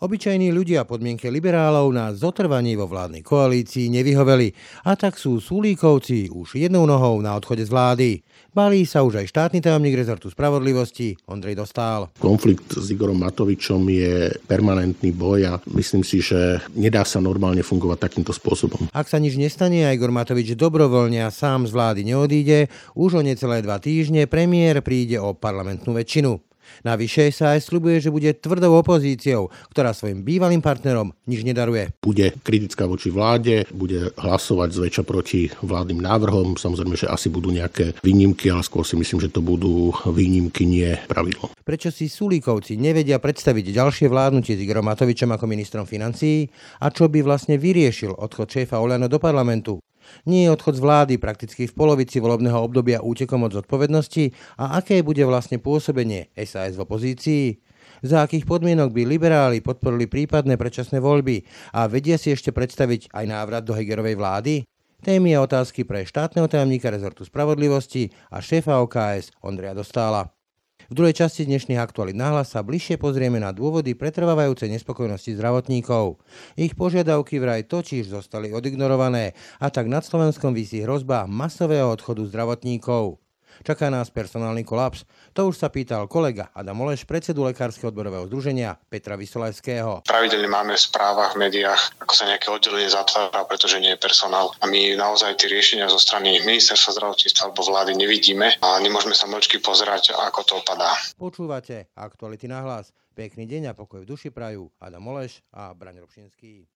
Obyčajní ľudia podmienke liberálov na zotrvanie vo vládnej koalícii nevyhoveli a tak sú Sulíkovci už jednou nohou na odchode z vlády. Balí sa už aj štátny tajomník rezortu spravodlivosti Ondrej Dostál. Konflikt s Igorom Matovičom je permanentný boj a myslím si, že nedá sa normálne fungovať takýmto spôsobom. Ak sa nič nestane a Igor Matovič dobrovoľne a sám z vlády neodíde, už o necelé dva týždne premiér príde o parlamentnú väčšinu. Navyše sa aj slubuje, že bude tvrdou opozíciou, ktorá svojim bývalým partnerom nič nedaruje. Bude kritická voči vláde, bude hlasovať zväčša proti vládnym návrhom. Samozrejme, že asi budú nejaké výnimky, ale skôr si myslím, že to budú výnimky, nie pravidlo. Prečo si Sulíkovci nevedia predstaviť ďalšie vládnutie s Igorom Matovičom ako ministrom financií a čo by vlastne vyriešil odchod šéfa Oľano do parlamentu? Nie je odchod z vlády prakticky v polovici volebného obdobia útekom od zodpovednosti a aké bude vlastne pôsobenie SAS v opozícii? Za akých podmienok by liberáli podporili prípadné predčasné voľby a vedia si ešte predstaviť aj návrat do Hegerovej vlády? Témy a otázky pre štátneho tajomníka rezortu spravodlivosti a šéfa OKS Ondreja Dostála. V druhej časti dnešných aktuálnych náhlas sa bližšie pozrieme na dôvody pretrvávajúcej nespokojnosti zdravotníkov. Ich požiadavky vraj totiž zostali odignorované a tak nad Slovenskom vysí hrozba masového odchodu zdravotníkov. Čaká nás personálny kolaps. To už sa pýtal kolega Adam Oleš, predsedu Lekárskeho odborového združenia Petra Vysolajského. Pravidelne máme v správach v médiách, ako sa nejaké oddelenie zatvára, pretože nie je personál. A my naozaj tie riešenia zo strany ministerstva zdravotníctva alebo vlády nevidíme a nemôžeme sa mlčky pozerať, ako to opadá. Počúvate aktuality na hlas. Pekný deň a pokoj v duši prajú Adam Oleš a Braň Robšinský.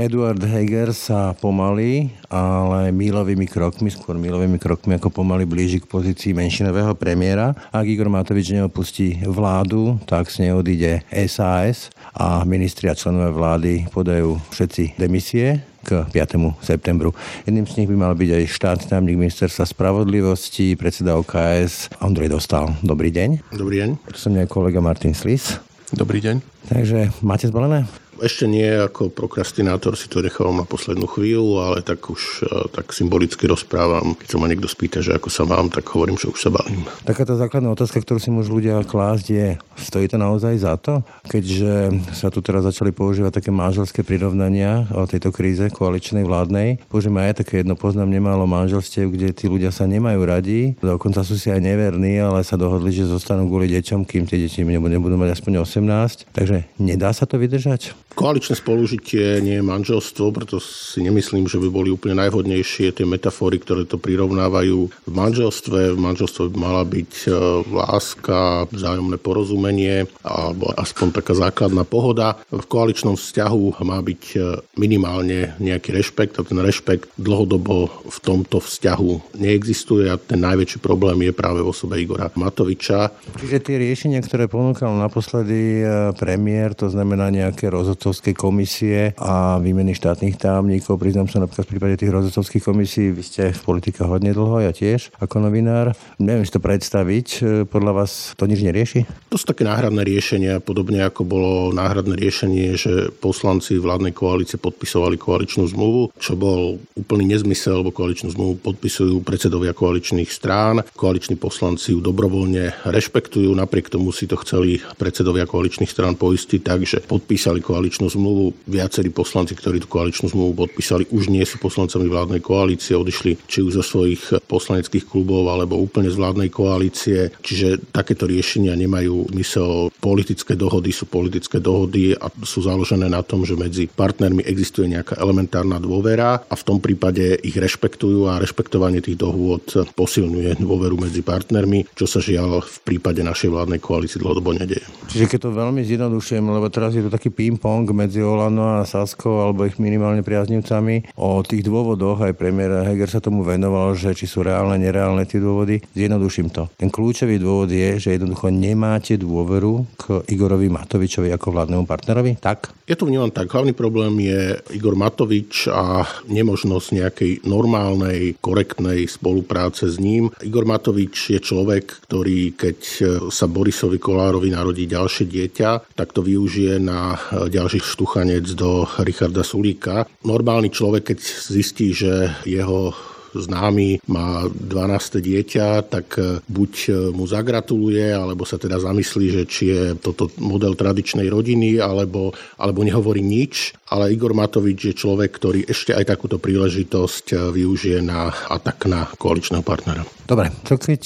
Eduard Heger sa pomaly, ale mílovými krokmi, skôr mílovými krokmi ako pomaly blíži k pozícii menšinového premiéra. Ak Igor Matovič neopustí vládu, tak z nej odíde SAS a ministri a členové vlády podajú všetci demisie k 5. septembru. Jedným z nich by mal byť aj štátny tajomník ministerstva spravodlivosti, predseda OKS Andrej Dostal. Dobrý deň. Dobrý deň. To som kolega Martin Slis. Dobrý deň. Takže máte zbalené? Ešte nie, ako prokrastinátor si to nechávam na poslednú chvíľu, ale tak už e, tak symbolicky rozprávam. Keď sa ma niekto spýta, že ako sa mám, tak hovorím, že už sa balím. Takáto základná otázka, ktorú si môžu ľudia klásť je, stojí to naozaj za to? Keďže sa tu teraz začali používať také manželské prirovnania o tejto kríze koaličnej vládnej. Použijeme aj také jedno poznám nemálo manželstiev, kde tí ľudia sa nemajú radi, dokonca sú si aj neverní, ale sa dohodli, že zostanú kvôli deťom, kým tie deti nebudú mať aspoň 18. Takže nedá sa to vydržať? Koaličné spolužitie nie je manželstvo, preto si nemyslím, že by boli úplne najvhodnejšie tie metafory, ktoré to prirovnávajú v manželstve. V manželstve by mala byť e, láska, vzájomné porozumenie alebo aspoň taká základná pohoda. V koaličnom vzťahu má byť e, minimálne nejaký rešpekt a ten rešpekt dlhodobo v tomto vzťahu neexistuje a ten najväčší problém je práve v osobe Igora Matoviča. Čiže tie riešenia, ktoré ponúkal naposledy e, premiér, to znamená nejaké rozhodnutie rozhodcovskej komisie a výmeny štátnych tajomníkov. Priznám sa napríklad v prípade tých rozhodcovských komisí, vy ste v politike hodne dlho, ja tiež ako novinár. Neviem si to predstaviť, podľa vás to nič nerieši? To sú také náhradné riešenia, podobne ako bolo náhradné riešenie, že poslanci vládnej koalície podpisovali koaličnú zmluvu, čo bol úplný nezmysel, lebo koaličnú zmluvu podpisujú predsedovia koaličných strán. Koaliční poslanci ju dobrovoľne rešpektujú, napriek tomu si to chceli predsedovia koaličných strán poistiť, takže podpísali koaličnú koaličnú zmluvu. Viacerí poslanci, ktorí tú koaličnú zmluvu podpísali, už nie sú poslancami vládnej koalície, odišli či už zo svojich poslaneckých klubov alebo úplne z vládnej koalície. Čiže takéto riešenia nemajú zmysel. Politické dohody sú politické dohody a sú založené na tom, že medzi partnermi existuje nejaká elementárna dôvera a v tom prípade ich rešpektujú a rešpektovanie tých dohôd posilňuje dôveru medzi partnermi, čo sa žiaľ v prípade našej vládnej koalície dlhodobo nedeje. Čiže keď to veľmi zjednodušujem, lebo teraz je to taký ping-pong, ping medzi Olano a Saskou alebo ich minimálne priaznivcami. O tých dôvodoch aj premiér Heger sa tomu venoval, že či sú reálne, nereálne tie dôvody. Zjednoduším to. Ten kľúčový dôvod je, že jednoducho nemáte dôveru k Igorovi Matovičovi ako vládnemu partnerovi, tak? Ja to vnímam tak. Hlavný problém je Igor Matovič a nemožnosť nejakej normálnej, korektnej spolupráce s ním. Igor Matovič je človek, ktorý keď sa Borisovi Kolárovi narodí ďalšie dieťa, tak to využije na ďalšie ďalší štuchanec do Richarda Sulíka. Normálny človek, keď zistí, že jeho známy má 12. dieťa, tak buď mu zagratuluje, alebo sa teda zamyslí, že či je toto model tradičnej rodiny, alebo, alebo nehovorí nič. Ale Igor Matovič je človek, ktorý ešte aj takúto príležitosť využije na atak na koaličného partnera. Dobre, čo keď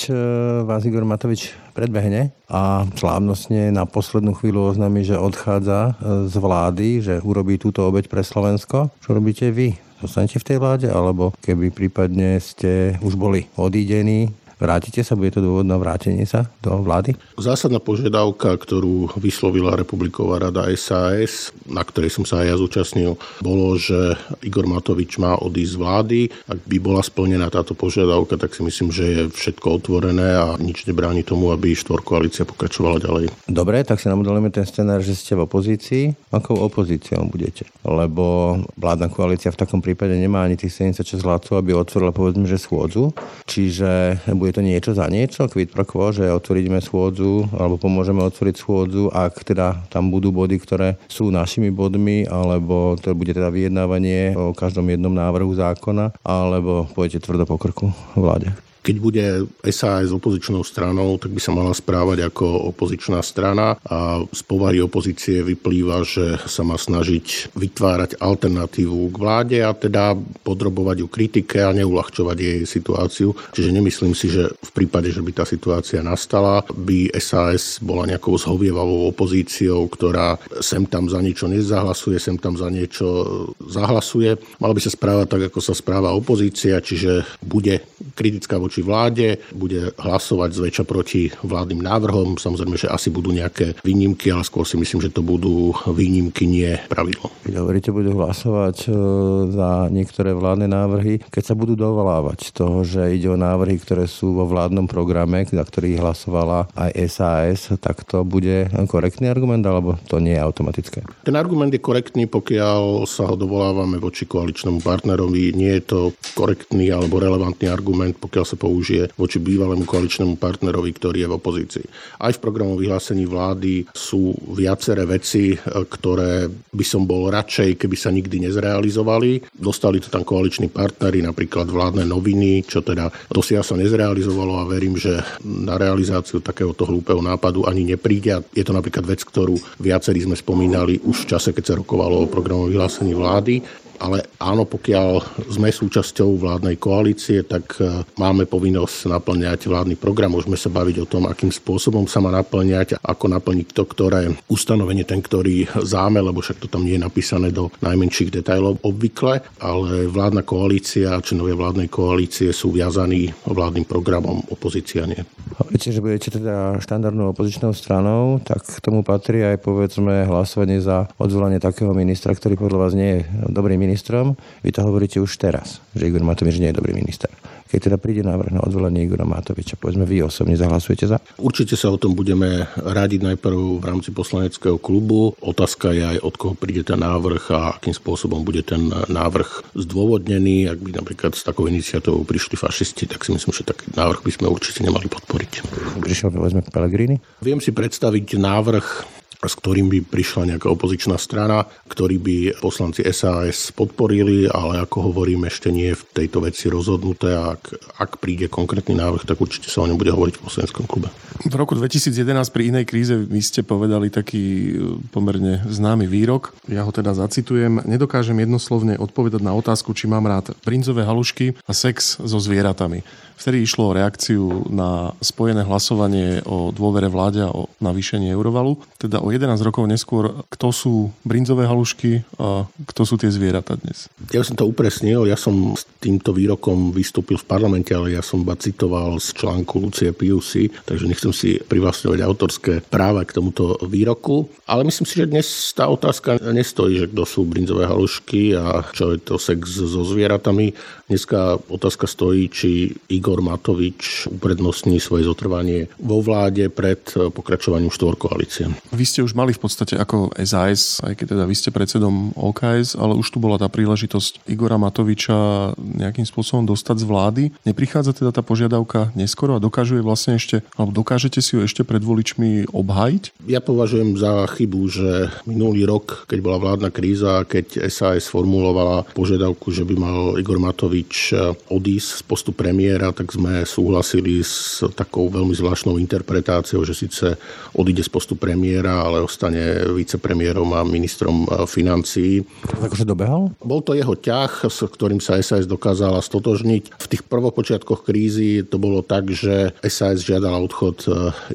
vás Igor Matovič predbehne a slávnostne na poslednú chvíľu oznámi, že odchádza e, z vlády, že urobí túto obeď pre Slovensko. Čo robíte vy? Zostanete v tej vláde, alebo keby prípadne ste už boli odídení, Vrátite sa? Bude to dôvod na vrátenie sa do vlády? Zásadná požiadavka, ktorú vyslovila Republiková rada SAS, na ktorej som sa aj ja zúčastnil, bolo, že Igor Matovič má odísť z vlády. Ak by bola splnená táto požiadavka, tak si myslím, že je všetko otvorené a nič nebráni tomu, aby štvorkoalícia pokračovala ďalej. Dobre, tak si namodelujeme ten scenár, že ste v opozícii. Akou opozíciou budete? Lebo vládna koalícia v takom prípade nemá ani tých 76 hlasov, aby otvorila povedzme, že schôdzu. Čiže bude to niečo za niečo, quid pro quo, že otvoríme schôdzu alebo pomôžeme otvoriť schôdzu, ak teda tam budú body, ktoré sú našimi bodmi, alebo to bude teda vyjednávanie o každom jednom návrhu zákona, alebo pôjdete tvrdo po krku vláde. Keď bude SAS opozičnou stranou, tak by sa mala správať ako opozičná strana a z povahy opozície vyplýva, že sa má snažiť vytvárať alternatívu k vláde a teda podrobovať ju kritike a neulahčovať jej situáciu. Čiže nemyslím si, že v prípade, že by tá situácia nastala, by SAS bola nejakou zhovievavou opozíciou, ktorá sem tam za niečo nezahlasuje, sem tam za niečo zahlasuje. Mala by sa správať tak, ako sa správa opozícia, čiže bude kritická voči voči vláde, bude hlasovať zväčša proti vládnym návrhom. Samozrejme, že asi budú nejaké výnimky, ale skôr si myslím, že to budú výnimky, nie pravidlo. Keď hovoríte, budú hlasovať e, za niektoré vládne návrhy, keď sa budú dovolávať toho, že ide o návrhy, ktoré sú vo vládnom programe, za ktorých hlasovala aj SAS, tak to bude korektný argument, alebo to nie je automatické? Ten argument je korektný, pokiaľ sa ho dovolávame voči koaličnému partnerovi. Nie je to korektný alebo relevantný argument, pokiaľ sa použije voči bývalému koaličnému partnerovi, ktorý je v opozícii. Aj v programovom vyhlásení vlády sú viaceré veci, e, ktoré by som bol radšej, keby sa nikdy nezrealizovali. Dostali to tam koaliční partnery, napríklad vládne noviny, čo teda dosiaľ sa nezrealizovalo a verím, že na realizáciu takéhoto hlúpeho nápadu ani nepríde. Je to napríklad vec, ktorú viacerí sme spomínali už v čase, keď sa rokovalo o programovom vyhlásení vlády ale áno, pokiaľ sme súčasťou vládnej koalície, tak e, máme povinnosť naplňať vládny program. Môžeme sa baviť o tom, akým spôsobom sa má naplňať, ako naplniť to, ktoré ustanovenie, ten, ktorý záme, lebo však to tam nie je napísané do najmenších detajlov obvykle, ale vládna koalícia, členovia vládnej koalície sú viazaní vládnym programom, opozícia nie. Hovoríte, že budete teda štandardnou opozičnou stranou, tak k tomu patrí aj povedzme hlasovanie za odvolanie takého ministra, ktorý podľa vás nie je dobrý ministrom. Vy to hovoríte už teraz, že Igor Matovič nie je dobrý minister. Keď teda príde návrh na odvolanie Igora Matoviča, povedzme vy osobne zahlasujete za? Určite sa o tom budeme radiť najprv v rámci poslaneckého klubu. Otázka je aj, od koho príde ten návrh a akým spôsobom bude ten návrh zdôvodnený. Ak by napríklad s takou iniciatívou prišli fašisti, tak si myslím, že taký návrh by sme určite nemali podporiť. Prišiel povedzme Pellegrini? Viem si predstaviť návrh s ktorým by prišla nejaká opozičná strana, ktorý by poslanci SAS podporili, ale ako hovorím, ešte nie je v tejto veci rozhodnuté a ak, ak príde konkrétny návrh, tak určite sa o ňom bude hovoriť v poslaneckom klube. V roku 2011 pri inej kríze vy ste povedali taký e, pomerne známy výrok. Ja ho teda zacitujem. Nedokážem jednoslovne odpovedať na otázku, či mám rád brinzové halušky a sex so zvieratami. Vtedy išlo o reakciu na spojené hlasovanie o dôvere vláde a o navýšenie eurovalu. Teda o 11 rokov neskôr, kto sú brinzové halušky a kto sú tie zvieratá dnes? Ja som to upresnil, ja som s týmto výrokom vystúpil v parlamente, ale ja som iba citoval z článku Lucie Piusy, takže nechcem si privlastňovať autorské práva k tomuto výroku. Ale myslím si, že dnes tá otázka nestojí, že kto sú brinzové halušky a čo je to sex so zvieratami. Dneska otázka stojí, či Igor Matovič uprednostní svoje zotrvanie vo vláde pred pokračovaním štvorkoalície. Vy ste už mali v podstate ako SAS, aj keď teda vy ste predsedom OKS, ale už tu bola tá príležitosť Igora Matoviča nejakým spôsobom dostať z vlády. Neprichádza teda tá požiadavka neskoro a dokážu vlastne ešte, alebo dokážete si ju ešte pred voličmi obhajiť? Ja považujem za chybu, že minulý rok, keď bola vládna kríza, keď SAS formulovala požiadavku, že by mal Igor Matovič odísť z postu premiéra, tak sme súhlasili s takou veľmi zvláštnou interpretáciou, že síce odíde z postu premiéra, ale ostane vicepremiérom a ministrom e, financií. Takže dobehal? Bol to jeho ťah, s ktorým sa SAS dokázala stotožniť. V tých prvopočiatkoch krízy to bolo tak, že SAS žiadala odchod e,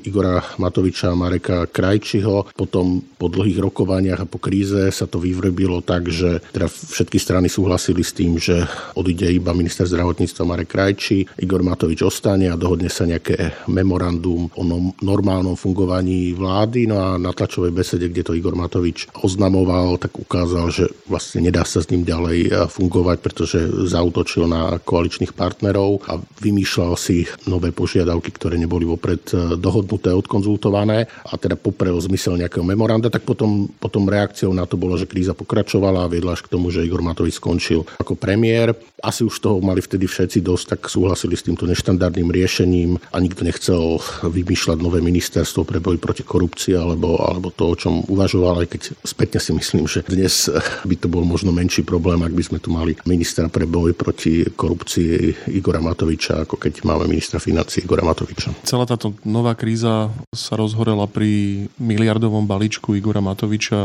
Igora Matoviča a Mareka Krajčiho. Potom po dlhých rokovaniach a po kríze sa to vyvrbilo tak, že teda všetky strany súhlasili s tým, že odíde iba minister zdravotníctva Marek Krajči, Igor Matovič ostane a dohodne sa nejaké memorandum o normálnom fungovaní vlády. No a na tlačovej besede, kde to Igor Matovič oznamoval, tak ukázal, že vlastne nedá sa s ním ďalej eh, fungovať, pretože zautočil na koaličných partnerov a vymýšľal si nové požiadavky, ktoré neboli vopred eh, dohodnuté, odkonzultované a teda poprel zmysel nejakého memoranda, tak potom, potom reakciou na to bolo, že kríza pokračovala a viedla až k tomu, že Igor Matovič skončil ako premiér. Asi už toho mali vtedy všetci dosť, tak súhlasili s týmto neštandardným riešením a nikto nechcel vymýšľať nové ministerstvo pre boj proti korupcii alebo, alebo to, o čom uvažoval, aj keď spätne si myslím, že dnes by to bol možno menší problém, ak by sme tu mali ministra pre boj proti korupcii Igora Matoviča, ako keď máme ministra financí Igora Matoviča. Celá táto nová kríza sa rozhorela pri miliardovom balíčku Igora Matoviča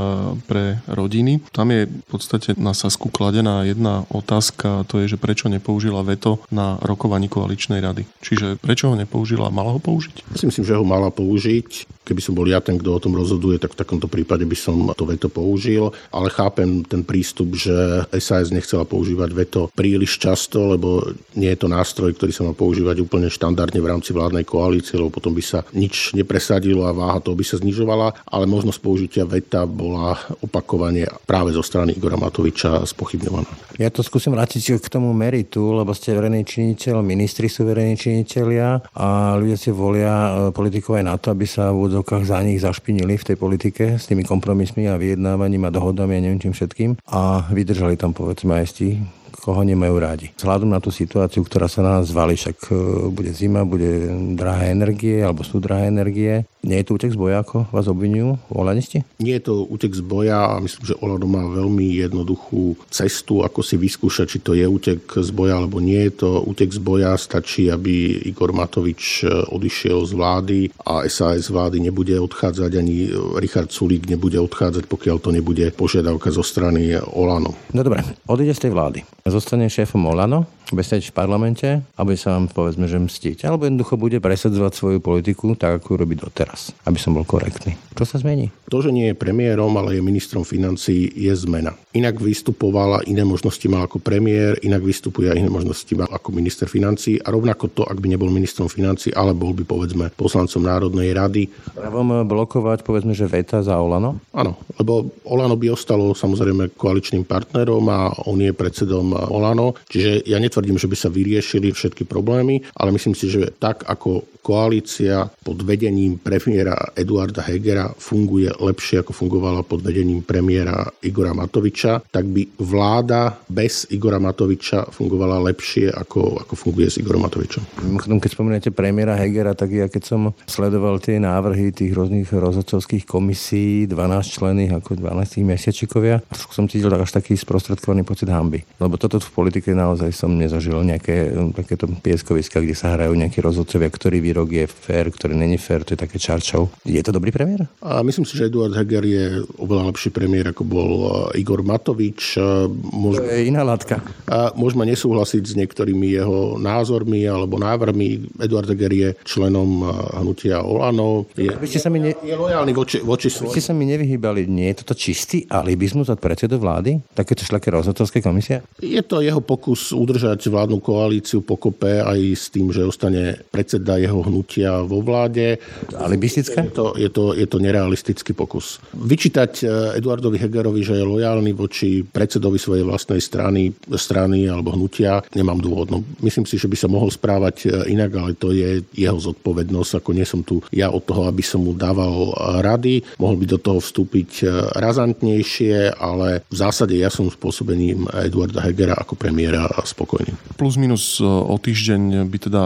pre rodiny. Tam je v podstate na Sasku kladená jedna otázka, to je, že prečo nepoužila veto na rokovaní koaličnej rady. Čiže prečo ho nepoužila? Mala ho použiť? Ja si myslím, že ho mala použiť. Keby som bol ja ten, kto o tom rozhoduje, tak v takomto prípade by som to veto použil. Ale chápem ten prístup, že SAS nechcela používať veto príliš často, lebo nie je to nástroj, ktorý sa má používať úplne štandardne v rámci vládnej koalície, lebo potom by sa nič nepresadilo a váha toho by sa znižovala. Ale možnosť použitia veta bola opakovanie práve zo strany Igora Matoviča spochybňovaná. Ja to skúsim vrátiť k tomu meritu, lebo ste verejný činiteľ, ministri sú verejní činiteľia a ľudia si volia e, politikov aj na to, aby sa v úvodzovkách za nich zašpinili v tej politike s tými kompromismi a vyjednávaním a dohodami a neviem čím všetkým a vydržali tam povedzme aj tí, koho nemajú rádi. Vzhľadom na tú situáciu, ktorá sa na nás zvali, však e, bude zima, bude drahé energie, alebo sú drahé energie. Nie je to útek z boja, ako vás obvinujú Olanisti? Nie je to útek z boja a myslím, že Olano má veľmi jednoduchú cestu, ako si vyskúšať, či to je útek z boja, alebo nie je to útek z boja. Stačí, aby Igor Matovič e, odišiel z vlády a SAS vlády nebude odchádzať, ani Richard Sulík nebude odchádzať, pokiaľ to nebude požiadavka zo strany Olano. No dobre, odíde z tej vlády zostane šéfom Olano, bude stať v parlamente a bude sa vám povedzme, že mstiť. Alebo jednoducho bude presadzovať svoju politiku tak, ako ju robí doteraz. Aby som bol korektný. Čo sa zmení? To, že nie je premiérom, ale je ministrom financí, je zmena. Inak vystupovala, iné možnosti mal ako premiér, inak vystupuje a iné možnosti mal ako minister financí a rovnako to, ak by nebol ministrom financí, ale bol by povedzme poslancom Národnej rady. Pravom blokovať povedzme, že veta za Olano? Áno, lebo Olano by ostalo samozrejme koaličným partnerom a on je predsedom Olano, čiže ja netvrdím, že by sa vyriešili všetky problémy, ale myslím si, že tak ako koalícia pod vedením premiéra Eduarda Hegera funguje lepšie, ako fungovala pod vedením premiéra Igora Matoviča, tak by vláda bez Igora Matoviča fungovala lepšie, ako, ako funguje s Igorom Matovičom. Keď spomínate premiéra Hegera, tak ja keď som sledoval tie návrhy tých rôznych rozhodcovských komisí, 12 člených, ako 12 mesiačikovia, som cítil až taký sprostredkovaný pocit hamby. Lebo toto v politike naozaj som nezažil nejaké takéto pieskoviska, kde sa hrajú nejakí rozhodcovia, ktorí výrok je fér, ktorý není fér, to je také čarčov. Je to dobrý premiér? A myslím si, že Eduard Heger je oveľa lepší premiér, ako bol e, Igor Matovič. E, môžeme, to je iná látka. A môžeme nesúhlasiť s niektorými jeho názormi alebo návrhmi. Eduard Heger je členom e, hnutia Olano. Je, Vy ste sa mi ne... je lojálny voči, voči ste sa mi nevyhýbali. Nie je toto čistý alibizmus od predsedu vlády? Takéto šlaké rozhodcovské komisie? Je to jeho pokus udržať vládnu koalíciu pokope aj s tým, že ostane predseda jeho hnutia vo vláde. Alibistické? Je to, je, to, je to nerealistický pokus. Vyčítať e, Eduardovi Hegerovi, že je lojálny voči predsedovi svojej vlastnej strany, strany alebo hnutia, nemám dôvod. No, myslím si, že by sa mohol správať e, inak, ale to je jeho zodpovednosť. Ako nie som tu ja od toho, aby som mu dával rady. Mohol by do toho vstúpiť razantnejšie, ale v zásade ja som spôsobením Eduarda Hegera ako premiéra spokojný. Plus minus o týždeň by teda,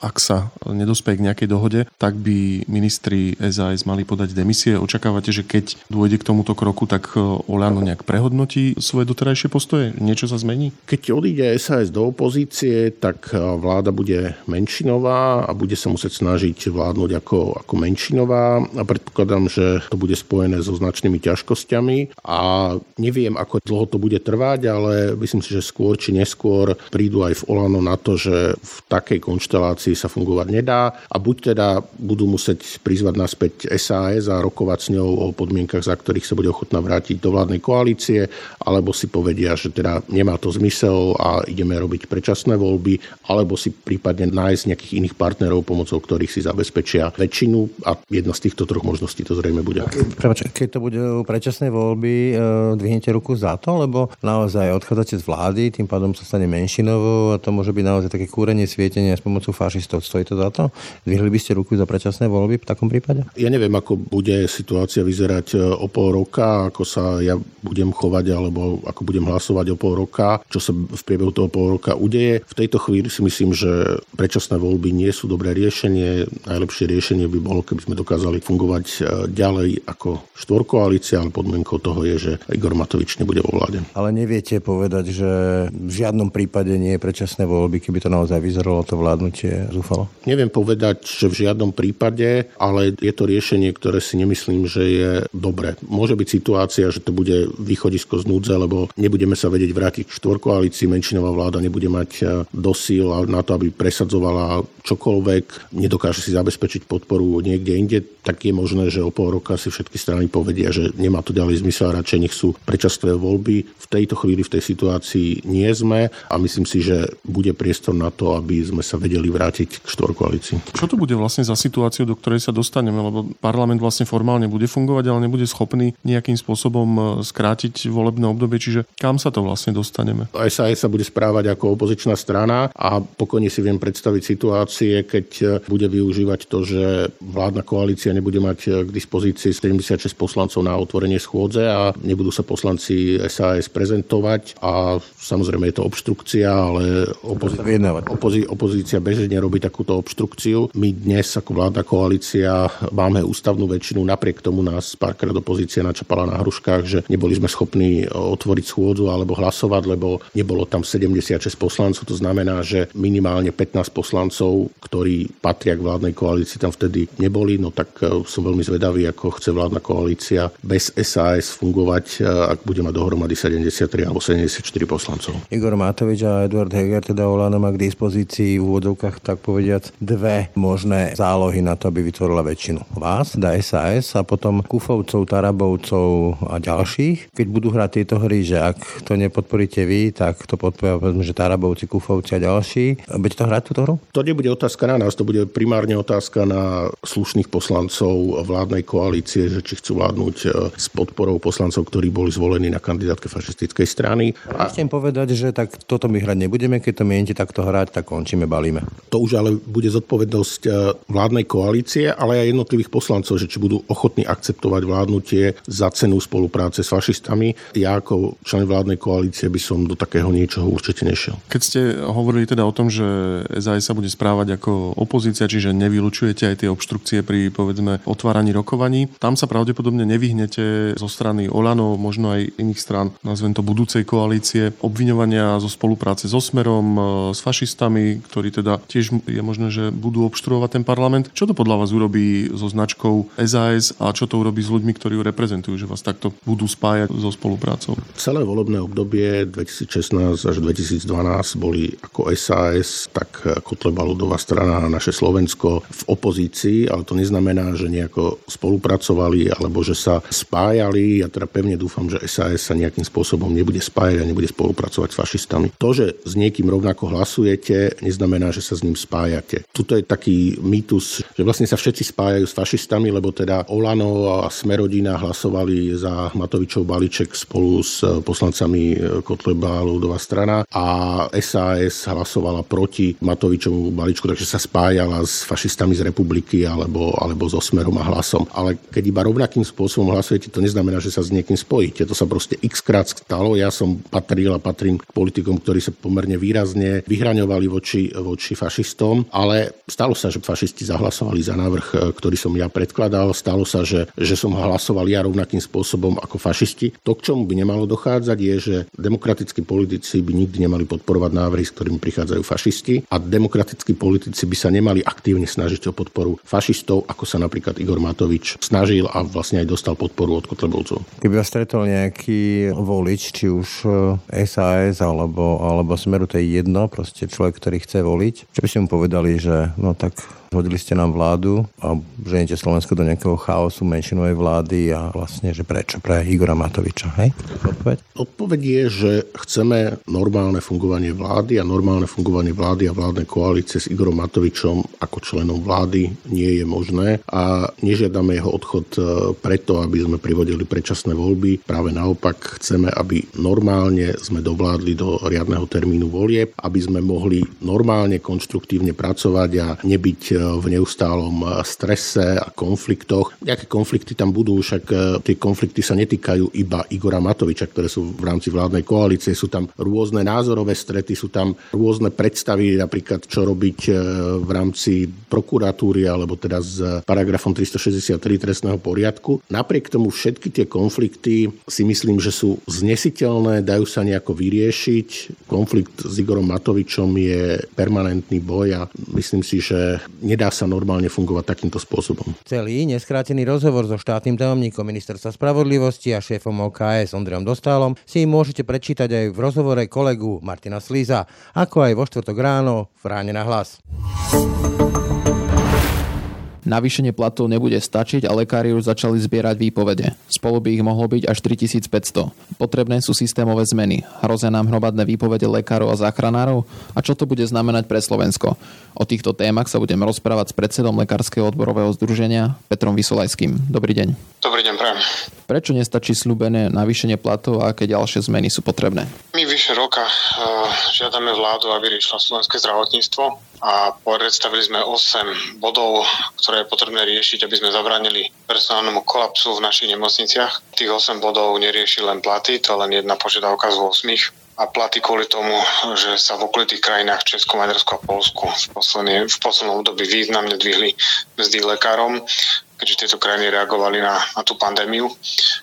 ak sa nedospeje k nejakej dohode, tak by ministri SAS mali podať demisie. Očakávate, že keď dôjde k tomuto kroku, tak Olano nejak prehodnotí svoje doterajšie postoje? Niečo sa zmení? Keď odíde SAS do opozície, tak vláda bude menšinová a bude sa musieť snažiť vládnuť ako, ako menšinová a predpokladám, že to bude spojené so značnými ťažkosťami a neviem, ako dlho to bude trvať, ale myslím si, že skôr či neskôr prídu aj v Olano na to, že v takej konštelácii sa fungovať nedá a buď teda budú musieť prizvať naspäť SAS a rokovať s ňou o podmienkach, za ktorých sa bude ochotná vrátiť do vládnej koalície, alebo si povedia, že teda nemá to zmysel a ideme robiť predčasné voľby, alebo si prípadne nájsť nejakých iných partnerov, pomocou ktorých si zabezpečia väčšinu a jedna z týchto troch možností to zrejme bude. Prepač, keď to bude predčasné voľby, e, dvihnete ruku za to, lebo naozaj odchádzate z vlády, tým pádom sa stane menšinovou a to môže byť naozaj také kúrenie, svietenie s pomocou fašistov. Stojí to za to? Dvihli by ste ruku za predčasné voľby v takom prípade? Ja neviem, ako bude situácia vyzerať e, o pol roka, ako sa ja budem chovať alebo ako budem hlasovať o pol roka, čo sa v priebehu toho pol roka udeje. V tejto chvíli si myslím, že predčasné voľby nie sú dobré riešenie. Najlepšie riešenie by bolo, keby sme dokázali fungovať e, ďalej ako štvorkoalícia, ale podmienkou toho je, že Igor Matovič nebude vo vláde. Ale neviete povedať, že v žiadnom prípade nie je predčasné voľby, keby to naozaj vyzeralo to vládnutie zúfalo? Neviem povedať, že v žiadnom prípade, ale je to riešenie, ktoré si nemyslím, že je dobré. Môže byť situácia, že to bude východisko z núdze, lebo nebudeme sa vedieť vrátiť k štvorkoalícii, menšinová vláda nebude mať e, dosíl na to, aby presadzovala čokoľvek, nedokáže si zabezpečiť podporu niekde inde, tak je možné, že o pol roka si všetky strany povedia, že nemá to ďalej zmysel a radšej nech sú predčasné voľby. V tejto chvíli, v tej situácii nie sme a myslím si, že bude priestor na to, aby sme sa vedeli vrátiť k štvorkoalícii. Čo to bude vlastne za situáciu, do ktorej sa dostaneme? Lebo parlament vlastne formálne bude fungovať, ale nebude schopný nejakým spôsobom e, skrátiť volebné obdobie, čiže kam sa to vlastne dostaneme? SAS sa bude správať ako opozičná strana a pokojne si viem predstaviť situácie, keď e, bude využívať to, že vládna koalícia nebude mať e, k dispozícii 76 poslancov na otvorenie schôdze a nebudú sa poslanci SAS prezentovať a samozrejme je to obštrukcia, ale opozícia, opozí, opozícia bežne robí takúto obštrukciu. My dnes ako vládna koalícia máme ústavnú väčšinu, napriek tomu nás párkrát opozícia načapala na hruškách, že neboli sme schopní otvoriť schôdzu alebo hlasovať, lebo nebolo tam 76 poslancov. To znamená, že minimálne 15 poslancov, ktorí patria k vládnej koalícii, tam vtedy neboli. No tak e, som veľmi zvedavý, ako chce vládna koalícia bez SAS fungovať, e, ak bude mať dohromady 73 alebo 74 poslancov. Igor Matovič a Eduard Heger, teda Olano má k dispozícii v úvodovkách, tak povediať, dve možné zálohy na to, aby vytvorila väčšinu. Vás, da SAS a potom Kufovcov, Tarabovcov a ďalších. Keď budú hrať tieto hry, že ak to nepodporíte vy, tak to podporia povedzme, že Tarabovci, Kufovci a ďalší. Budete to hrať túto hru? To nebude otázka na nás, to bude primárne otázka na slušných poslancov vládnej koalície, že či chcú vládnuť e, s podporou poslancov, ktorí boli zvolení na kandidátke fašistickej strany. A chcem povedať, že tak toto my hrať nebudeme, keď to mienite takto hrať, tak končíme, balíme. To už ale bude zodpovednosť e, vládnej koalície, ale aj jednotlivých poslancov, že či budú ochotní akceptovať vládnutie za cenu spolupráce s fašistami. Ja ako člen vládnej koalície by som do takého niečoho určite nešiel. Keď ste hovorili teda o tom, že SAS sa bude správať ako opozícia, čiže nevylučujete aj tie obštrukcie pri povedzme otváraní rokovaní, tam sa pravdepodobne nevyhnete zo strany Olano, možno aj iných strán, nazvem to budúcej koalície, obviňovania zo spolupráce so Smerom, e, s fašistami, ktorí teda tiež je možné, že budú obštruovať ten parlament. Čo to podľa vás urobí so značkou SAS a čo to urobí s ľuďmi, ktorí ju reprezentujú, že vás takto budú spájať so spoluprácou? Celé volebné obdobie 2016 až 2012 boli ako SAS, tak Kotleba ľudová strana naše Slovensko v opozícii, ale to neznamená, že nejako spolupracovali alebo že sa spájali. Ja teda pevne dúfam, že SAS sa nejakým spôsobom nebude spájať a nebude spolupracovať s fašistami. To, že s niekým rovnako hlasujete, neznamená, že sa s ním spájate. Tuto je taký mýtus, že vlastne sa všetci spájajú s fašistami, lebo teda Olano a Smerodina hlasovali za Matovičov balíček spolu s poslancami Kotleba a ľudová strana a SAS hlasovala proti Matovičovu balíčku, takže sa spájala s fašistami z republiky alebo, alebo so Smerom a hlasom. Ale keď iba rovnakým spôsobom hlasujete, to neznamená, že sa s niekým spojíte. To sa proste x krát stalo. Ja som patril a patrím k politikom, ktorí sa pomerne výrazne vyhraňovali voči, voči fašistom, ale stalo sa, že fašisti zahlasovali za návrh, ktorý som ja predkladal. Stalo sa, že, že som hlasoval ja rovnakým spôsobom ako fašisti. To, k čomu by nemalo dochádzať, je, že demokratickí politici by nikdy nemali podporovať návrhy, s ktorými prichádzajú fašisti a demokratickí politici by sa nemali aktívne snažiť o podporu fašistov, ako sa napríklad Igor Matovič snažil a vlastne aj dostal podporu od Kotlebovcov. Keby vás stretol nejaký volič, či už SAS eh, alebo, alebo Smeru, to je jedno, proste človek, ktorý chce voliť, čo by ste mu povedali, že no tak Hodili ste nám vládu a ženete Slovensko do nejakého chaosu menšinovej vlády a vlastne, že prečo pre Igora Matoviča, hej? Odpoveď? Odpoveď je, že chceme normálne fungovanie vlády a normálne fungovanie vlády a vládnej koalície s Igorom Matovičom ako členom vlády nie je možné a nežiadame jeho odchod e, preto, aby sme privodili predčasné voľby. Práve naopak chceme, aby normálne sme dovládli do riadneho termínu volieb, aby sme mohli normálne, konštruktívne pracovať a nebyť e, v neustálom strese a konfliktoch. Nejaké konflikty tam budú, však e, tie konflikty sa netýkajú iba Igora Matoviča, ktoré sú v rámci vládnej koalície. Sú tam rôzne názorové strety, sú tam rôzne predstavy, napríklad čo robiť e, v rámci prokuratúry alebo teda s paragrafom 363 trestného poriadku. Napriek tomu všetky tie konflikty si myslím, že sú znesiteľné, dajú sa nejako vyriešiť. Konflikt s Igorom Matovičom je permanentný boj a myslím si, že nedá sa normálne fungovať takýmto spôsobom. Celý neskrátený rozhovor so štátnym tajomníkom Ministerstva spravodlivosti a šéfom OKS Ondrejom Dostálom si môžete prečítať aj v rozhovore kolegu Martina Slíza, ako aj vo štvrtok ráno v Ráne na hlas. Navýšenie platov nebude stačiť a lekári už začali zbierať výpovede. Spolu by ich mohlo byť až 3500. Potrebné sú systémové zmeny. Hrozia nám hromadné výpovede lekárov a záchranárov? A čo to bude znamenať pre Slovensko? O týchto témach sa budem rozprávať s predsedom Lekárskeho odborového združenia Petrom Vysolajským. Dobrý deň. Dobrý deň, prajem. Prečo nestačí slúbené navýšenie platov a aké ďalšie zmeny sú potrebné? My vyše roka uh, žiadame vládu, aby riešila slovenské zdravotníctvo a predstavili sme 8 bodov, ktoré je potrebné riešiť, aby sme zabránili personálnemu kolapsu v našich nemocniciach. Tých 8 bodov nerieši len platy, to je len jedna požiadavka z 8 a platy kvôli tomu, že sa v okolitých krajinách Česku, Maďarsku a Polsku v, posledný, v poslednom období významne dvihli mzdy lekárom, keďže tieto krajiny reagovali na, na tú pandémiu.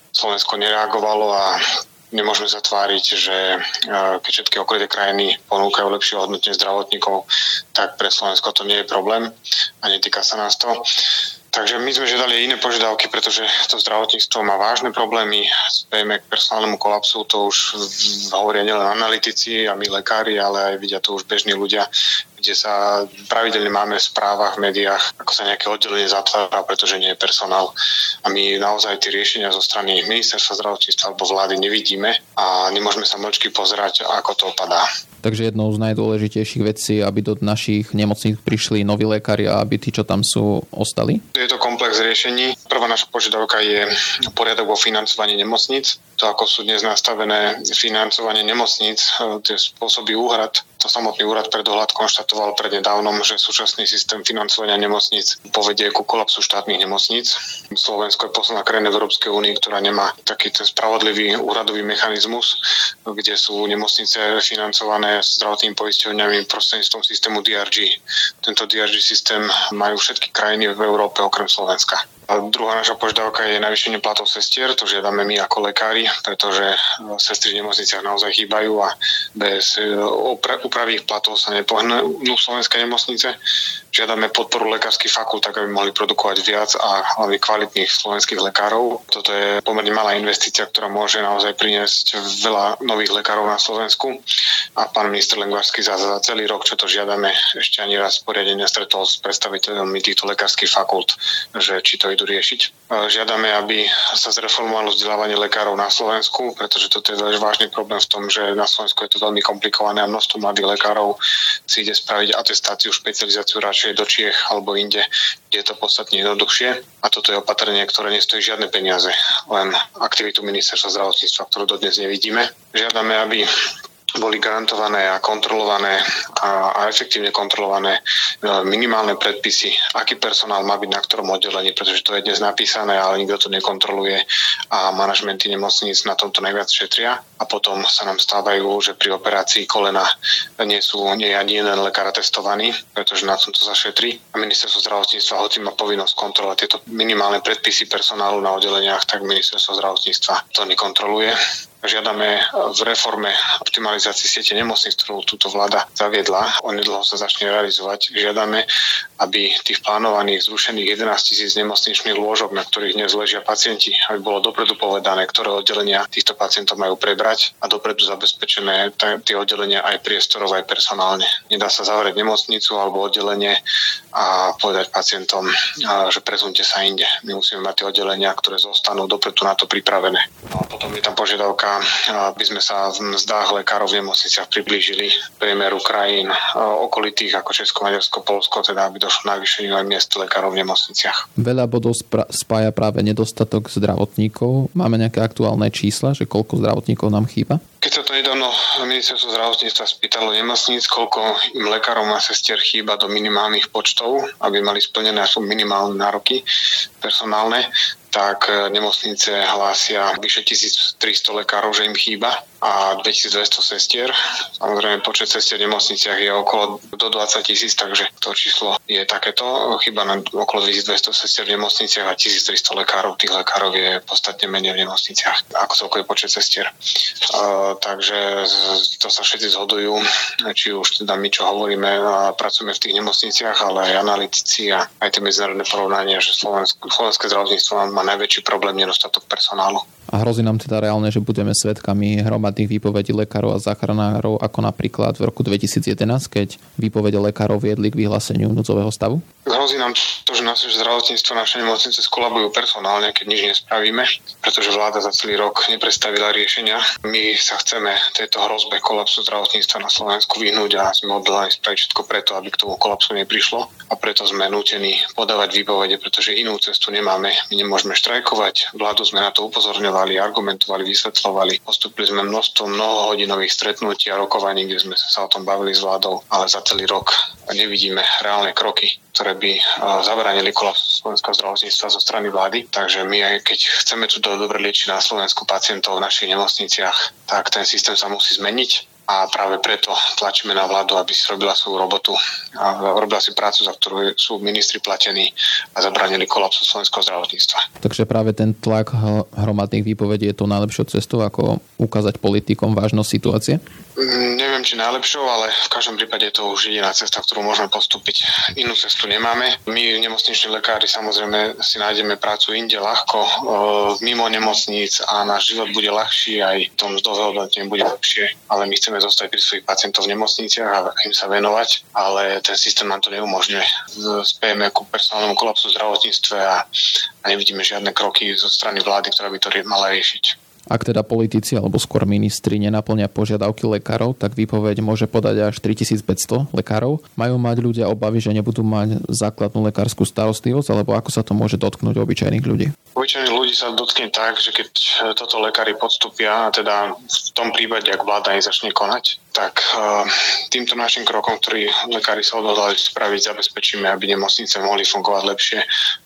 Slovensko nereagovalo a nemôžeme zatváriť, že e, keď všetky okolité krajiny ponúkajú lepšie hodnotenie zdravotníkov, tak pre Slovensko to nie je problém a netýka sa nás to. Takže my sme žiadali iné požiadavky, pretože to zdravotníctvo má vážne problémy. Spejme k personálnemu kolapsu, to už hovoria nielen analytici a my lekári, ale aj vidia to už bežní ľudia, kde sa pravidelne máme v správach, v médiách, ako sa nejaké oddelenie zatvára, pretože nie je personál. A my naozaj tie riešenia zo strany ministerstva zdravotníctva alebo vlády nevidíme a nemôžeme sa mlčky pozerať, ako to opadá. Takže jednou z najdôležitejších vecí, aby do našich nemocníc prišli noví lekári a aby tí, čo tam sú, ostali? Je to komplex riešení. Prvá naša požiadavka je poriadok vo financovaní nemocníc. To, ako sú dnes nastavené financovanie nemocníc, tie spôsoby úhrad, to samotný úrad pre dohľad konštatoval prednedávnom, že súčasný systém financovania nemocníc povedie ku kolapsu štátnych nemocníc. Slovensko je posledná krajina Európskej únii, ktorá nemá taký ten spravodlivý úradový mechanizmus, kde sú nemocnice financované zdravotnými poisťovňami prostredníctvom systému DRG. Tento DRG systém majú všetky krajiny v Európe okrem Slovenska. A druhá naša požiadavka je navýšenie platov sestier, to žiadame my ako lekári, pretože e, sestry v nemocniciach naozaj chýbajú a bez e, úpravy ich platov sa nepohnú slovenské nemocnice. Žiadame podporu lekárskych fakult, tak aby mohli produkovať viac a hlavne kvalitných slovenských lekárov. Toto je pomerne malá investícia, ktorá môže naozaj priniesť veľa nových lekárov na Slovensku. A pán minister Lengvarský za, za celý rok, čo to žiadame, ešte ani raz poriadne nestretol s predstaviteľmi týchto lekárskych fakult, že či to idú riešiť. Žiadame, aby sa zreformovalo vzdelávanie lekárov na Slovensku, pretože toto je vážny problém v tom, že na Slovensku je to veľmi komplikované a množstvo mladých lekárov si ide spraviť atestáciu, špecializáciu radšej do Čiech alebo inde, kde je to podstatne jednoduchšie. A toto je opatrenie, ktoré nestojí žiadne peniaze, len aktivitu ministerstva zdravotníctva, ktorú dodnes nevidíme. Žiadame, aby boli garantované a kontrolované a, a efektívne kontrolované e, minimálne predpisy, aký personál má byť na ktorom oddelení, pretože to je dnes napísané, ale nikto to nekontroluje a manažmenty nemocníc na tomto najviac šetria. A potom sa nám stávajú, že pri operácii kolena nie sú nie ani jeden lekár testovaný, pretože na tomto sa šetrí. A ministerstvo zdravotníctva, hoci má povinnosť kontrolovať tieto minimálne predpisy personálu na oddeleniach, tak ministerstvo zdravotníctva to nekontroluje Žiadame v reforme optimalizácii siete nemocníc, ktorú túto vláda zaviedla, onedlho sa začne realizovať. Žiadame, aby tých plánovaných zrušených 11 tisíc nemocničných lôžok, na ktorých dnes ležia pacienti, aby bolo dopredu povedané, ktoré oddelenia týchto pacientov majú prebrať a dopredu zabezpečené tie oddelenia aj priestorov, aj personálne. Nedá sa zavrieť nemocnicu alebo oddelenie a povedať pacientom, že presunte sa inde. My musíme mať tie oddelenia, ktoré zostanú dopredu na to pripravené. No potom je tam požiadavka aby sme sa v mzdách lekárov v nemocniciach priblížili priemeru krajín okolitých ako Česko, Maďarsko, Polsko, teda aby došlo navýšeniu aj miest lekárov v nemocniciach. Veľa bodov spája práve nedostatok zdravotníkov. Máme nejaké aktuálne čísla, že koľko zdravotníkov nám chýba? Keď sa to nedávno ministerstvo zdravotníctva spýtalo nemocníc, koľko im lekárov a sestier chýba do minimálnych počtov, aby mali splnené minimálne nároky personálne, tak e, nemocnice hlásia vyše 1300 lekárov, že im chýba a 2200 sestier. Samozrejme, počet sestier v nemocniciach je okolo do 20 tisíc, takže to číslo je takéto. Chyba na okolo 1200 sestier v nemocniciach a 1300 lekárov. Tých lekárov je podstatne menej v nemocniciach ako celkový počet sestier. Uh, takže to sa všetci zhodujú, či už teda my, čo hovoríme, a pracujeme v tých nemocniciach, ale aj analytici a aj tie medzinárodné porovnania, že Slovensko, slovenské zdravotníctvo má najväčší problém nedostatok personálu. A hrozí nám teda reálne, že budeme svedkami hromadných výpovedí lekárov a záchranárov, ako napríklad v roku 2011, keď výpovede lekárov viedli k vyhláseniu núdzového stavu? Hrozí nám to, že naše zdravotníctvo, naše nemocnice skolabujú personálne, keď nič nespravíme, pretože vláda za celý rok neprestavila riešenia. My sa chceme tejto hrozbe kolapsu zdravotníctva na Slovensku vyhnúť a sme odhodlani spraviť všetko preto, aby k tomu kolapsu neprišlo a preto sme nútení podávať výpovede, pretože inú cestu nemáme. My nemôžeme štrajkovať, vládu sme na to upozorňovali argumentovali, vysvetľovali. Postupili sme množstvo mnohodinových stretnutí a rokovaní, kde sme sa o tom bavili s vládou, ale za celý rok nevidíme reálne kroky, ktoré by zabránili kolapsu slovenského zdravotníctva zo strany vlády. Takže my aj keď chceme tu dobre liečiť na Slovensku pacientov v našich nemocniciach, tak ten systém sa musí zmeniť a práve preto tlačíme na vládu, aby si robila svoju robotu a robila si prácu, za ktorú sú ministri platení a zabranili kolapsu slovenského zdravotníctva. Takže práve ten tlak hromadných výpovedí je to najlepšou cestou, ako ukázať politikom vážnosť situácie? Mm, neviem, či najlepšou, ale v každom prípade to už jediná cesta, ktorú môžeme postúpiť. Inú cestu nemáme. My, nemocniční lekári, samozrejme si nájdeme prácu inde ľahko, e, mimo nemocníc a náš život bude ľahší, aj v tom zdovhodnotení bude lepšie, ale my chceme zostať pri svojich pacientov v nemocniciach a im sa venovať, ale ten systém nám to neumožňuje. Spejeme ku personálnemu kolapsu v zdravotníctve a, a nevidíme žiadne kroky zo strany vlády, ktorá by to mala riešiť. Ak teda politici alebo skôr ministri nenaplnia požiadavky lekárov, tak výpoveď môže podať až 3500 lekárov. Majú mať ľudia obavy, že nebudú mať základnú lekárskú starostlivosť, alebo ako sa to môže dotknúť obyčajných ľudí? Obyčajných ľudí sa dotkne tak, že keď toto lekári podstúpia, a teda v tom prípade, ak vláda začne konať, tak eh, týmto našim krokom, ktorý lekári sa odhodlali spraviť, zabezpečíme, aby nemocnice mohli fungovať lepšie,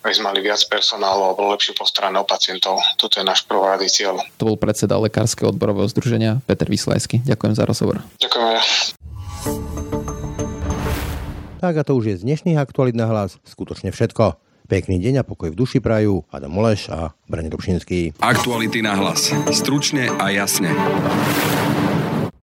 aby sme mali viac personálu a bolo lepšie postarané o pacientov. Toto je náš prvoradý cieľ. To bol predseda Lekárskeho odborového združenia Peter Vyslajský. Ďakujem za rozhovor. Ďakujem ja. Tak a to už je z dnešných aktualít na hlas skutočne všetko. Pekný deň a pokoj v duši prajú Adam Moleš a Brane Dobšinský. Aktuality na hlas. Stručne a jasne.